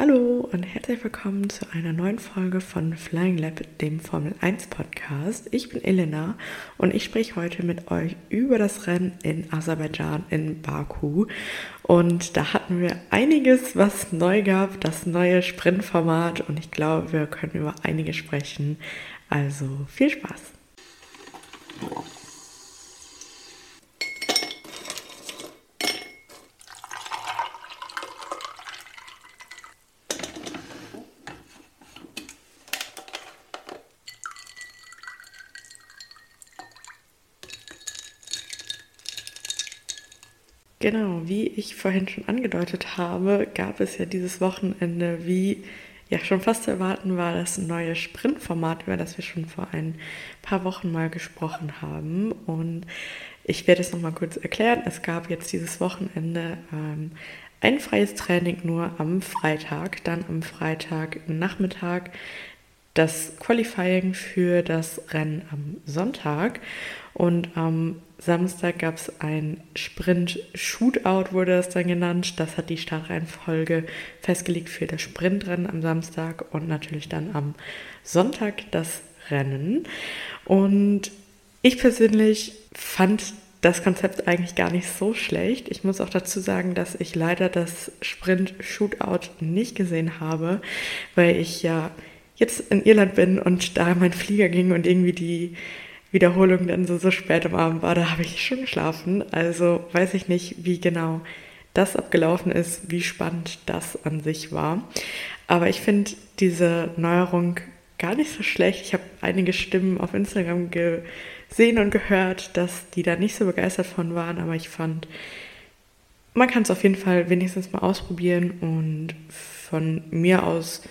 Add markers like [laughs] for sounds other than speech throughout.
Hallo und herzlich willkommen zu einer neuen Folge von Flying Lab, dem Formel 1 Podcast. Ich bin Elena und ich spreche heute mit euch über das Rennen in Aserbaidschan in Baku. Und da hatten wir einiges, was neu gab, das neue Sprintformat und ich glaube, wir können über einiges sprechen. Also viel Spaß! Genau, wie ich vorhin schon angedeutet habe, gab es ja dieses Wochenende, wie ja schon fast zu erwarten war, das neue Sprintformat, über das wir schon vor ein paar Wochen mal gesprochen haben. Und ich werde es nochmal kurz erklären. Es gab jetzt dieses Wochenende ähm, ein freies Training nur am Freitag, dann am Freitagnachmittag das Qualifying für das Rennen am Sonntag und am Samstag gab es ein Sprint-Shootout, wurde das dann genannt. Das hat die Startreihenfolge festgelegt für das Sprintrennen am Samstag und natürlich dann am Sonntag das Rennen. Und ich persönlich fand das Konzept eigentlich gar nicht so schlecht. Ich muss auch dazu sagen, dass ich leider das Sprint-Shootout nicht gesehen habe, weil ich ja jetzt in Irland bin und da mein Flieger ging und irgendwie die Wiederholung dann so, so spät am Abend war, da habe ich schon geschlafen. Also weiß ich nicht, wie genau das abgelaufen ist, wie spannend das an sich war. Aber ich finde diese Neuerung gar nicht so schlecht. Ich habe einige Stimmen auf Instagram gesehen und gehört, dass die da nicht so begeistert von waren, aber ich fand, man kann es auf jeden Fall wenigstens mal ausprobieren und von mir aus,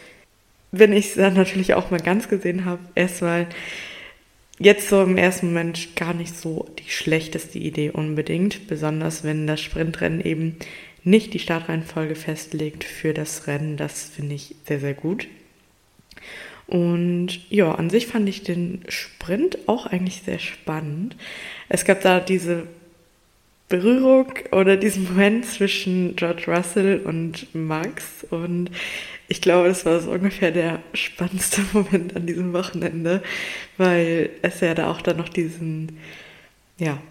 wenn ich es dann natürlich auch mal ganz gesehen habe, erstmal jetzt so im ersten Moment gar nicht so die schlechteste Idee unbedingt, besonders wenn das Sprintrennen eben nicht die Startreihenfolge festlegt für das Rennen. Das finde ich sehr, sehr gut. Und ja, an sich fand ich den Sprint auch eigentlich sehr spannend. Es gab da diese Berührung oder diesen Moment zwischen George Russell und Max und ich glaube, das war so ungefähr der spannendste [laughs] Moment an diesem Wochenende, weil es ja da auch dann noch diesen, ja,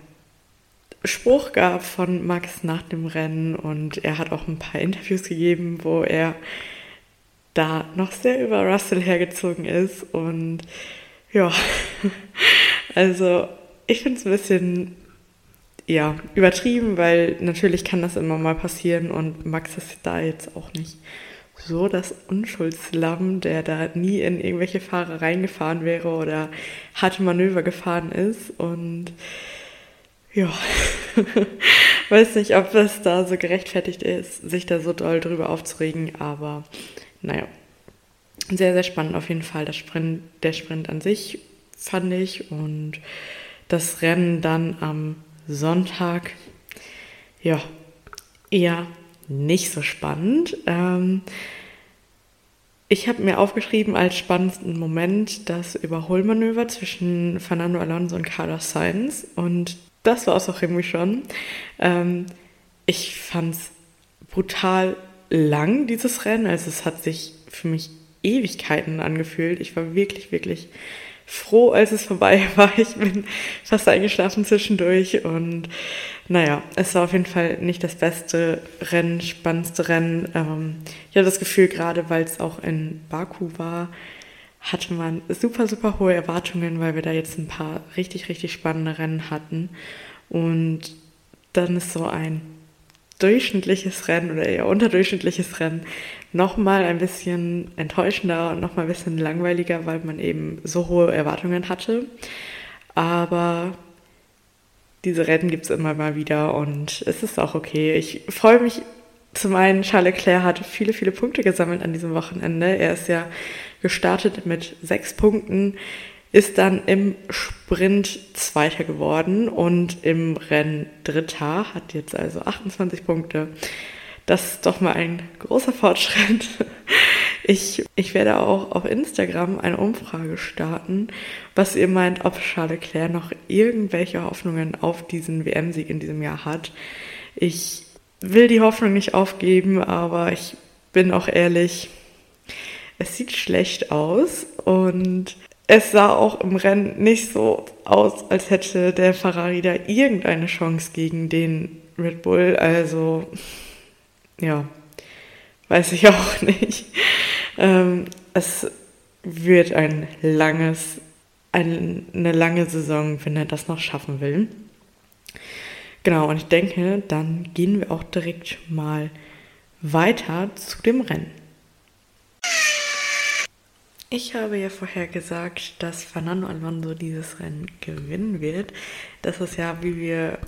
Spruch gab von Max nach dem Rennen. Und er hat auch ein paar Interviews gegeben, wo er da noch sehr über Russell hergezogen ist. Und ja, [laughs] also ich finde es ein bisschen ja, übertrieben, weil natürlich kann das immer mal passieren und Max ist da jetzt auch nicht so das Unschuldslamm, der da nie in irgendwelche Fahrer reingefahren wäre oder harte Manöver gefahren ist. Und ja, [laughs] weiß nicht, ob es da so gerechtfertigt ist, sich da so doll drüber aufzuregen, aber naja, sehr, sehr spannend auf jeden Fall. Das Sprint, der Sprint an sich fand ich und das Rennen dann am Sonntag, ja, eher nicht so spannend. Ähm, ich habe mir aufgeschrieben als spannendsten Moment das Überholmanöver zwischen Fernando Alonso und Carlos Sainz und das war es auch irgendwie schon. Ähm, ich fand es brutal lang, dieses Rennen. Also es hat sich für mich Ewigkeiten angefühlt. Ich war wirklich, wirklich froh, als es vorbei [laughs] war. Ich bin fast eingeschlafen zwischendurch und naja, es war auf jeden Fall nicht das beste Rennen, spannendste Rennen. Ähm, ich hatte das Gefühl, gerade weil es auch in Baku war, hatte man super, super hohe Erwartungen, weil wir da jetzt ein paar richtig, richtig spannende Rennen hatten. Und dann ist so ein durchschnittliches Rennen oder eher unterdurchschnittliches Rennen nochmal ein bisschen enttäuschender und nochmal ein bisschen langweiliger, weil man eben so hohe Erwartungen hatte. Aber diese Rennen gibt es immer mal wieder und es ist auch okay. Ich freue mich zum einen, Charles Leclerc hat viele, viele Punkte gesammelt an diesem Wochenende. Er ist ja gestartet mit sechs Punkten ist dann im Sprint Zweiter geworden und im Rennen Dritter, hat jetzt also 28 Punkte. Das ist doch mal ein großer Fortschritt. Ich, ich werde auch auf Instagram eine Umfrage starten, was ihr meint, ob Charles Leclerc noch irgendwelche Hoffnungen auf diesen WM-Sieg in diesem Jahr hat. Ich will die Hoffnung nicht aufgeben, aber ich bin auch ehrlich, es sieht schlecht aus und es sah auch im Rennen nicht so aus, als hätte der Ferrari da irgendeine Chance gegen den Red Bull. Also, ja, weiß ich [laughs] auch nicht. Ähm, es wird ein langes, ein, eine lange Saison, wenn er das noch schaffen will. Genau, und ich denke, dann gehen wir auch direkt mal weiter zu dem Rennen. Ich habe ja vorher gesagt, dass Fernando Alonso dieses Rennen gewinnen wird. Das ist ja, wie wir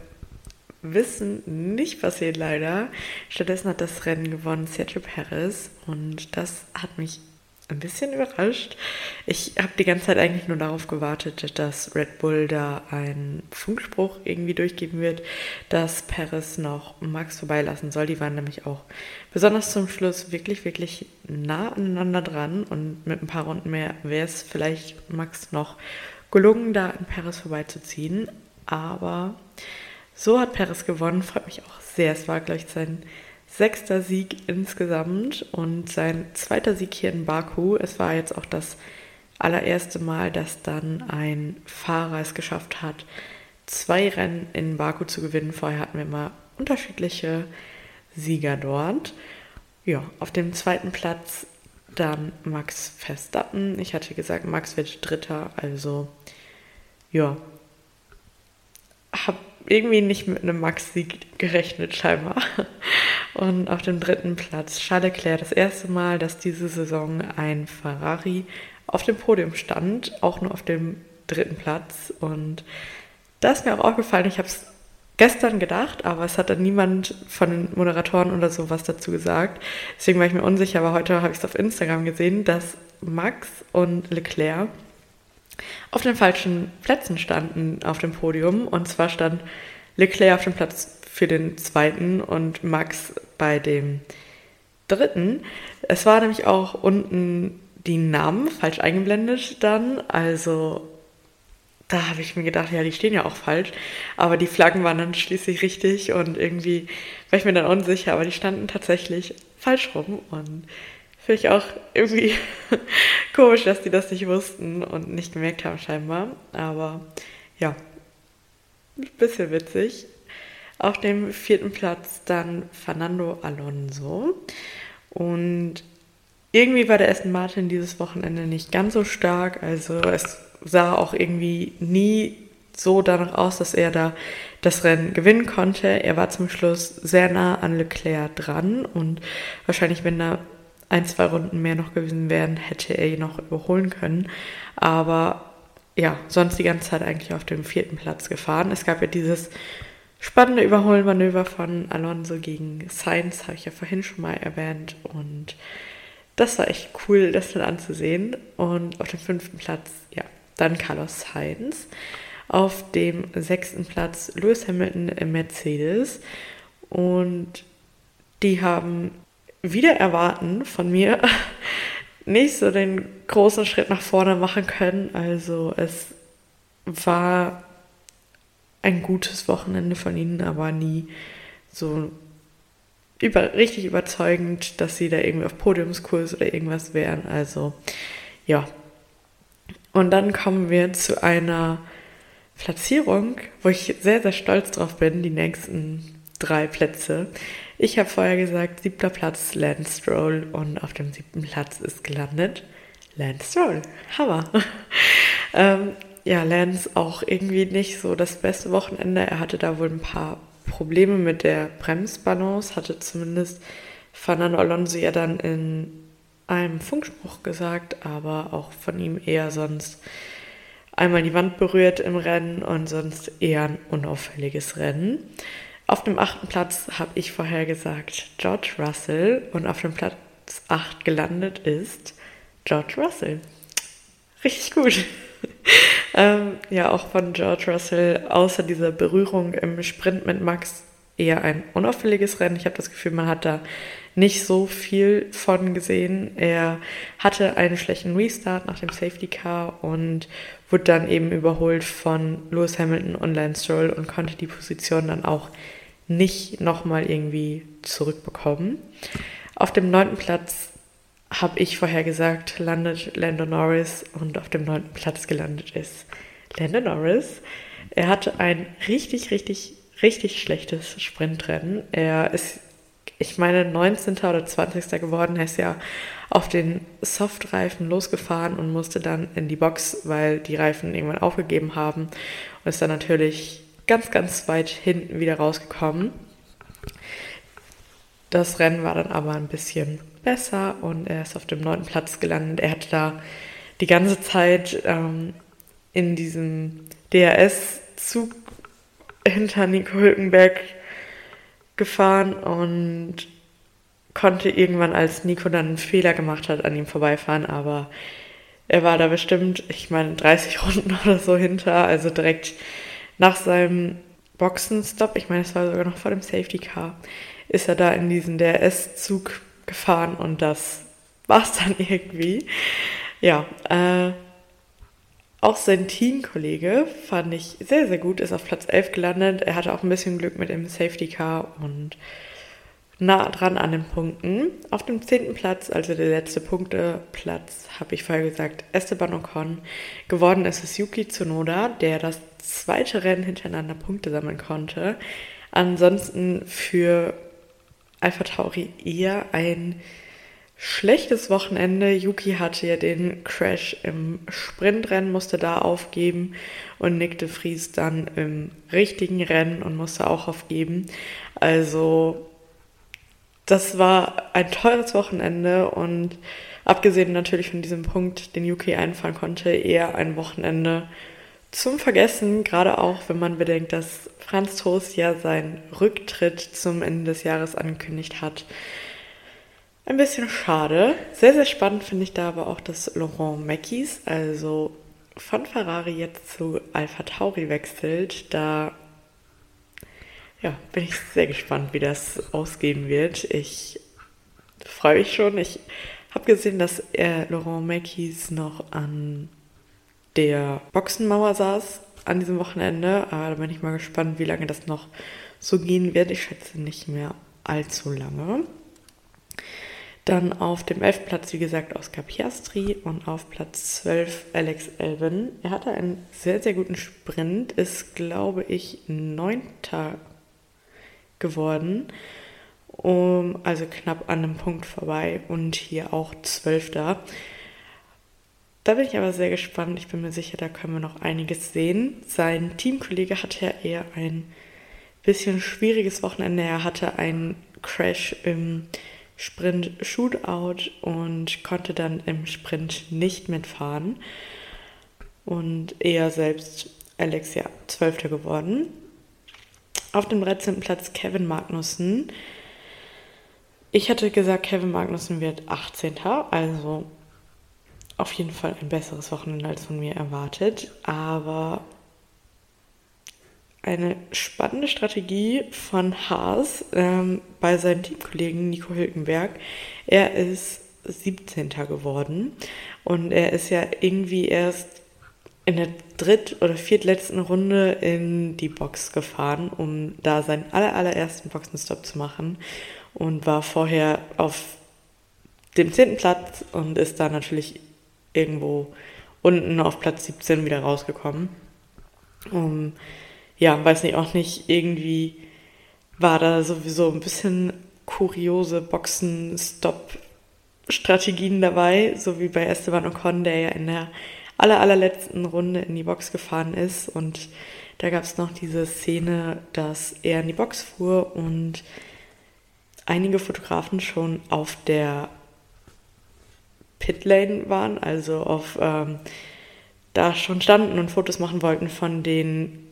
wissen, nicht passiert leider. Stattdessen hat das Rennen gewonnen Sergio Perez und das hat mich ein bisschen überrascht. Ich habe die ganze Zeit eigentlich nur darauf gewartet, dass Red Bull da einen Funkspruch irgendwie durchgeben wird, dass Paris noch Max vorbeilassen soll. Die waren nämlich auch besonders zum Schluss wirklich, wirklich nah aneinander dran und mit ein paar Runden mehr wäre es vielleicht Max noch gelungen, da an Paris vorbeizuziehen. Aber so hat Paris gewonnen, freut mich auch sehr. Es war, glaube ich, sein sechster Sieg insgesamt und sein zweiter Sieg hier in Baku. Es war jetzt auch das allererste Mal, dass dann ein Fahrer es geschafft hat, zwei Rennen in Baku zu gewinnen. Vorher hatten wir immer unterschiedliche Sieger dort. Ja, auf dem zweiten Platz dann Max Verstappen. Ich hatte gesagt, Max wird Dritter, also ja, habe irgendwie nicht mit einem Max-Sieg gerechnet, scheinbar. [laughs] Und auf dem dritten Platz Charles Leclerc. Das erste Mal, dass diese Saison ein Ferrari auf dem Podium stand, auch nur auf dem dritten Platz. Und das ist mir auch aufgefallen. Ich habe es gestern gedacht, aber es hat dann niemand von den Moderatoren oder so was dazu gesagt. Deswegen war ich mir unsicher, aber heute habe ich es auf Instagram gesehen, dass Max und Leclerc auf den falschen Plätzen standen auf dem Podium. Und zwar stand Leclerc auf dem Platz für den zweiten und Max bei dem dritten. Es war nämlich auch unten die Namen falsch eingeblendet dann. Also da habe ich mir gedacht, ja, die stehen ja auch falsch. Aber die Flaggen waren dann schließlich richtig und irgendwie war ich mir dann unsicher, aber die standen tatsächlich falsch rum und finde ich auch irgendwie [laughs] komisch, dass die das nicht wussten und nicht gemerkt haben scheinbar. Aber ja, ein bisschen witzig. Auf dem vierten Platz dann Fernando Alonso. Und irgendwie war der Aston Martin dieses Wochenende nicht ganz so stark. Also es sah auch irgendwie nie so danach aus, dass er da das Rennen gewinnen konnte. Er war zum Schluss sehr nah an Leclerc dran und wahrscheinlich, wenn da ein, zwei Runden mehr noch gewesen wären, hätte er ihn noch überholen können. Aber ja, sonst die ganze Zeit eigentlich auf dem vierten Platz gefahren. Es gab ja dieses spannende Überholmanöver von Alonso gegen Sainz, habe ich ja vorhin schon mal erwähnt. Und das war echt cool, das dann anzusehen. Und auf dem fünften Platz, ja, dann Carlos Sainz. Auf dem sechsten Platz Lewis Hamilton im Mercedes. Und die haben wieder erwarten von mir [laughs] nicht so den großen Schritt nach vorne machen können. Also es war ein gutes Wochenende von ihnen, aber nie so über, richtig überzeugend, dass sie da irgendwie auf Podiumskurs oder irgendwas wären. Also ja. Und dann kommen wir zu einer Platzierung, wo ich sehr, sehr stolz drauf bin, die nächsten drei Plätze. Ich habe vorher gesagt, siebter Platz Lance Stroll und auf dem siebten Platz ist gelandet Lance Stroll. Hammer. [laughs] ähm, ja, Lance auch irgendwie nicht so das beste Wochenende. Er hatte da wohl ein paar Probleme mit der Bremsbalance, hatte zumindest Fernando Alonso ja dann in einem Funkspruch gesagt, aber auch von ihm eher sonst einmal die Wand berührt im Rennen und sonst eher ein unauffälliges Rennen. Auf dem achten Platz habe ich vorher gesagt George Russell und auf dem Platz 8 gelandet ist George Russell. Richtig gut. [laughs] ähm, ja, auch von George Russell, außer dieser Berührung im Sprint mit Max, eher ein unauffälliges Rennen. Ich habe das Gefühl, man hat da nicht so viel von gesehen. Er hatte einen schlechten Restart nach dem Safety Car und wurde dann eben überholt von Lewis Hamilton und Lance Stroll und konnte die Position dann auch nicht nochmal irgendwie zurückbekommen. Auf dem neunten Platz habe ich vorher gesagt, landet Lando Norris und auf dem neunten Platz gelandet ist Lando Norris. Er hatte ein richtig, richtig, richtig schlechtes Sprintrennen. Er ist, ich meine, 19. oder 20. geworden. Er ist ja auf den Softreifen losgefahren und musste dann in die Box, weil die Reifen irgendwann aufgegeben haben und ist dann natürlich ganz, ganz weit hinten wieder rausgekommen. Das Rennen war dann aber ein bisschen besser und er ist auf dem neunten Platz gelandet. Er hatte da die ganze Zeit ähm, in diesem DRS-Zug hinter Nico Hülkenberg gefahren und konnte irgendwann, als Nico dann einen Fehler gemacht hat, an ihm vorbeifahren, aber er war da bestimmt, ich meine, 30 [laughs] Runden oder so hinter, also direkt nach seinem Boxenstopp, ich meine, es war sogar noch vor dem Safety Car, ist er da in diesen DRS-Zug gefahren und das war's dann [laughs] irgendwie. Ja, äh, auch sein Teamkollege fand ich sehr, sehr gut, ist auf Platz 11 gelandet. Er hatte auch ein bisschen Glück mit dem Safety Car und nah dran an den Punkten. Auf dem zehnten Platz, also der letzte Punkteplatz, habe ich vorher gesagt, Esteban Ocon. Geworden ist es Yuki Tsunoda, der das zweite Rennen hintereinander Punkte sammeln konnte. Ansonsten für Alpha Tauri eher ein schlechtes Wochenende. Yuki hatte ja den Crash im Sprintrennen, musste da aufgeben und Nick de Vries dann im richtigen Rennen und musste auch aufgeben. Also das war ein teures Wochenende und abgesehen natürlich von diesem Punkt, den Yuki einfahren konnte, eher ein Wochenende zum Vergessen, gerade auch wenn man bedenkt, dass Franz Toast ja seinen Rücktritt zum Ende des Jahres angekündigt hat. Ein bisschen schade. Sehr, sehr spannend finde ich da aber auch, dass Laurent Mackies, also von Ferrari jetzt zu Alpha Tauri wechselt. Da ja, bin ich sehr gespannt, wie das ausgehen wird. Ich freue mich schon. Ich habe gesehen, dass er Laurent Mackies noch an der Boxenmauer saß an diesem Wochenende. Aber da bin ich mal gespannt, wie lange das noch so gehen wird. Ich schätze nicht mehr allzu lange. Dann auf dem 11. Platz, wie gesagt, Oscar Piastri und auf Platz 12 Alex Elvin. Er hatte einen sehr, sehr guten Sprint, ist, glaube ich, neunter geworden. Um, also knapp an einem Punkt vorbei und hier auch Zwölfter. Da bin ich aber sehr gespannt. Ich bin mir sicher, da können wir noch einiges sehen. Sein Teamkollege hatte ja eher ein bisschen schwieriges Wochenende. Er hatte einen Crash im Sprint Shootout und konnte dann im Sprint nicht mitfahren. Und er selbst, Alex, ja, Zwölfter geworden. Auf dem 13. Platz Kevin Magnussen. Ich hatte gesagt, Kevin Magnussen wird 18. Also auf jeden Fall ein besseres Wochenende als von mir erwartet. Aber eine spannende Strategie von Haas ähm, bei seinem Teamkollegen Nico Hülkenberg. Er ist 17. geworden und er ist ja irgendwie erst in der dritt- oder viertletzten Runde in die Box gefahren, um da seinen aller, allerersten Boxenstopp zu machen und war vorher auf dem zehnten Platz und ist da natürlich irgendwo unten auf Platz 17 wieder rausgekommen. Um, ja, weiß nicht, auch nicht, irgendwie war da sowieso ein bisschen kuriose Boxen-Stop-Strategien dabei, so wie bei Esteban Ocon, der ja in der aller, allerletzten Runde in die Box gefahren ist. Und da gab es noch diese Szene, dass er in die Box fuhr und einige Fotografen schon auf der Pitlane waren, also auf ähm, da schon standen und Fotos machen wollten von den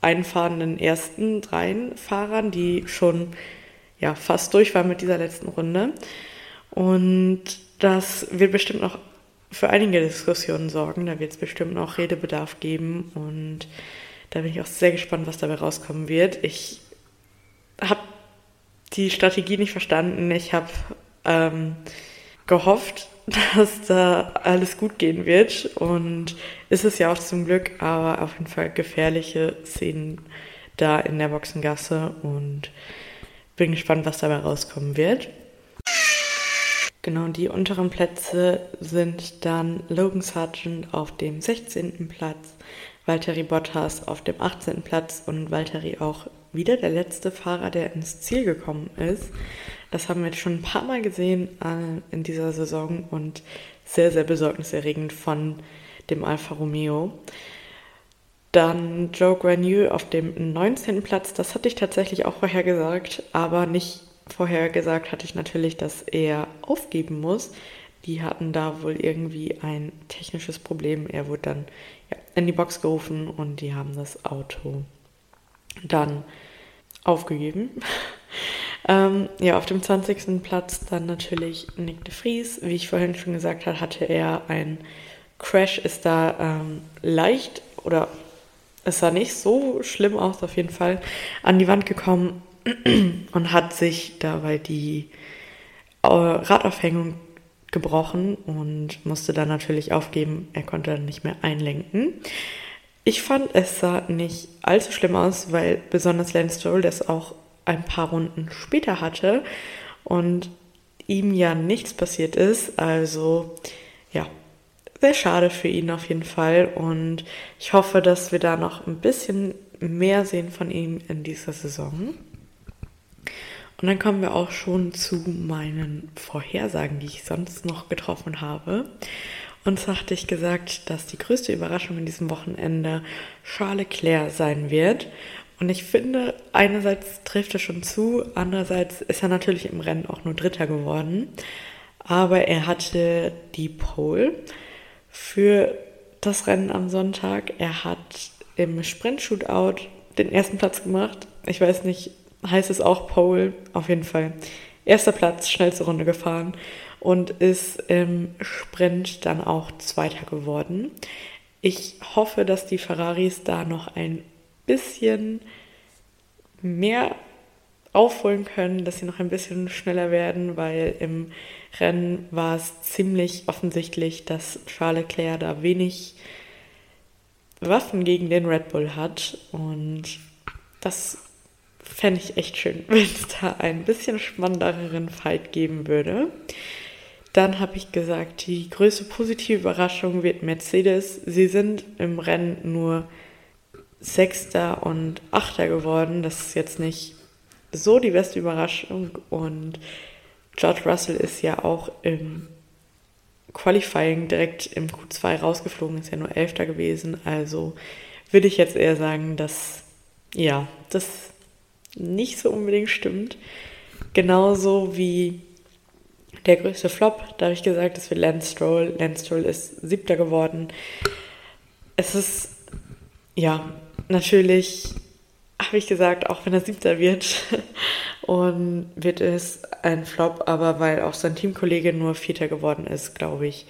einfahrenden ersten dreien Fahrern, die schon ja, fast durch waren mit dieser letzten Runde. Und das wird bestimmt noch für einige Diskussionen sorgen. Da wird es bestimmt noch Redebedarf geben und da bin ich auch sehr gespannt, was dabei rauskommen wird. Ich habe die Strategie nicht verstanden. Ich habe ähm, gehofft, [laughs] dass da alles gut gehen wird und ist es ja auch zum Glück, aber auf jeden Fall gefährliche Szenen da in der Boxengasse und bin gespannt, was dabei rauskommen wird. Genau, die unteren Plätze sind dann Logan Sargent auf dem 16. Platz, Valtteri Bottas auf dem 18. Platz und Valtteri auch wieder der letzte Fahrer, der ins Ziel gekommen ist. Das haben wir jetzt schon ein paar Mal gesehen äh, in dieser Saison und sehr, sehr besorgniserregend von dem Alfa Romeo. Dann Joe Granu auf dem 19. Platz. Das hatte ich tatsächlich auch vorher gesagt, aber nicht vorher gesagt hatte ich natürlich, dass er aufgeben muss. Die hatten da wohl irgendwie ein technisches Problem. Er wurde dann ja, in die Box gerufen und die haben das Auto dann aufgegeben. [laughs] ähm, ja, auf dem 20. Platz dann natürlich Nick de Vries. Wie ich vorhin schon gesagt habe, hatte er ein Crash, ist da ähm, leicht oder es sah nicht so schlimm aus, auf jeden Fall, an die Wand gekommen und hat sich dabei die Radaufhängung gebrochen und musste dann natürlich aufgeben. Er konnte dann nicht mehr einlenken. Ich fand, es sah nicht allzu schlimm aus, weil besonders Lance Stroll das auch ein paar Runden später hatte und ihm ja nichts passiert ist. Also ja, sehr schade für ihn auf jeden Fall. Und ich hoffe, dass wir da noch ein bisschen mehr sehen von ihm in dieser Saison. Und dann kommen wir auch schon zu meinen Vorhersagen, die ich sonst noch getroffen habe. Und zwar hatte ich gesagt, dass die größte Überraschung in diesem Wochenende Charles Leclerc sein wird. Und ich finde, einerseits trifft er schon zu, andererseits ist er natürlich im Rennen auch nur Dritter geworden. Aber er hatte die Pole für das Rennen am Sonntag. Er hat im Sprint-Shootout den ersten Platz gemacht. Ich weiß nicht, heißt es auch Pole, auf jeden Fall. Erster Platz, schnellste Runde gefahren und ist im Sprint dann auch Zweiter geworden. Ich hoffe, dass die Ferraris da noch ein bisschen mehr aufholen können, dass sie noch ein bisschen schneller werden, weil im Rennen war es ziemlich offensichtlich, dass Charles Leclerc da wenig Waffen gegen den Red Bull hat und das fände ich echt schön, [laughs] wenn es da ein bisschen spannenderen Fight geben würde. Dann habe ich gesagt, die größte positive Überraschung wird Mercedes. Sie sind im Rennen nur Sechster und Achter geworden. Das ist jetzt nicht so die beste Überraschung. Und George Russell ist ja auch im Qualifying direkt im Q2 rausgeflogen, ist ja nur Elfter gewesen. Also würde ich jetzt eher sagen, dass ja, das nicht so unbedingt stimmt. Genauso wie der größte Flop, da habe ich gesagt, das wird Lance Stroll. Lance Stroll ist siebter geworden. Es ist, ja, natürlich habe ich gesagt, auch wenn er siebter wird, [laughs] und wird es ein Flop, aber weil auch sein Teamkollege nur vierter geworden ist, glaube ich,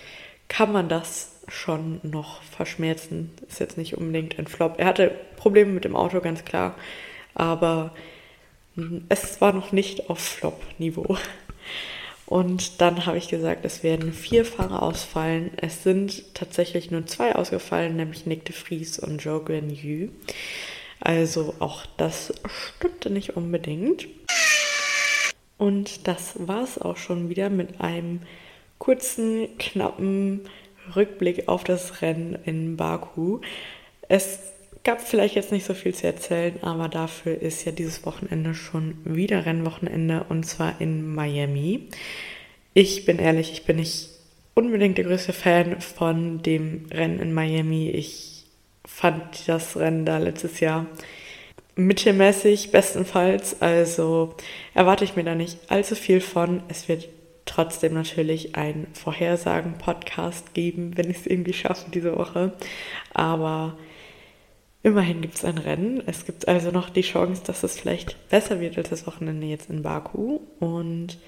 kann man das schon noch verschmerzen. Ist jetzt nicht unbedingt ein Flop. Er hatte Probleme mit dem Auto, ganz klar, aber es war noch nicht auf Flop-Niveau. Und dann habe ich gesagt, es werden vier Fahrer ausfallen. Es sind tatsächlich nur zwei ausgefallen, nämlich Nick de Vries und Joe Guan Also auch das stimmte nicht unbedingt. Und das war es auch schon wieder mit einem kurzen, knappen Rückblick auf das Rennen in Baku. Es gab vielleicht jetzt nicht so viel zu erzählen, aber dafür ist ja dieses Wochenende schon wieder Rennwochenende und zwar in Miami. Ich bin ehrlich, ich bin nicht unbedingt der größte Fan von dem Rennen in Miami. Ich fand das Rennen da letztes Jahr mittelmäßig bestenfalls, also erwarte ich mir da nicht allzu viel von. Es wird trotzdem natürlich ein Vorhersagen-Podcast geben, wenn ich es irgendwie schaffe diese Woche. Aber Immerhin gibt es ein Rennen. Es gibt also noch die Chance, dass es vielleicht besser wird als das Wochenende jetzt in Baku. Und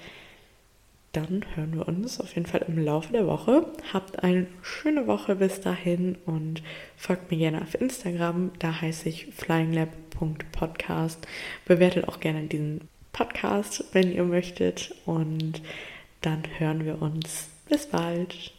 dann hören wir uns auf jeden Fall im Laufe der Woche. Habt eine schöne Woche bis dahin und folgt mir gerne auf Instagram. Da heiße ich flyinglab.podcast. Bewertet auch gerne diesen Podcast, wenn ihr möchtet. Und dann hören wir uns. Bis bald.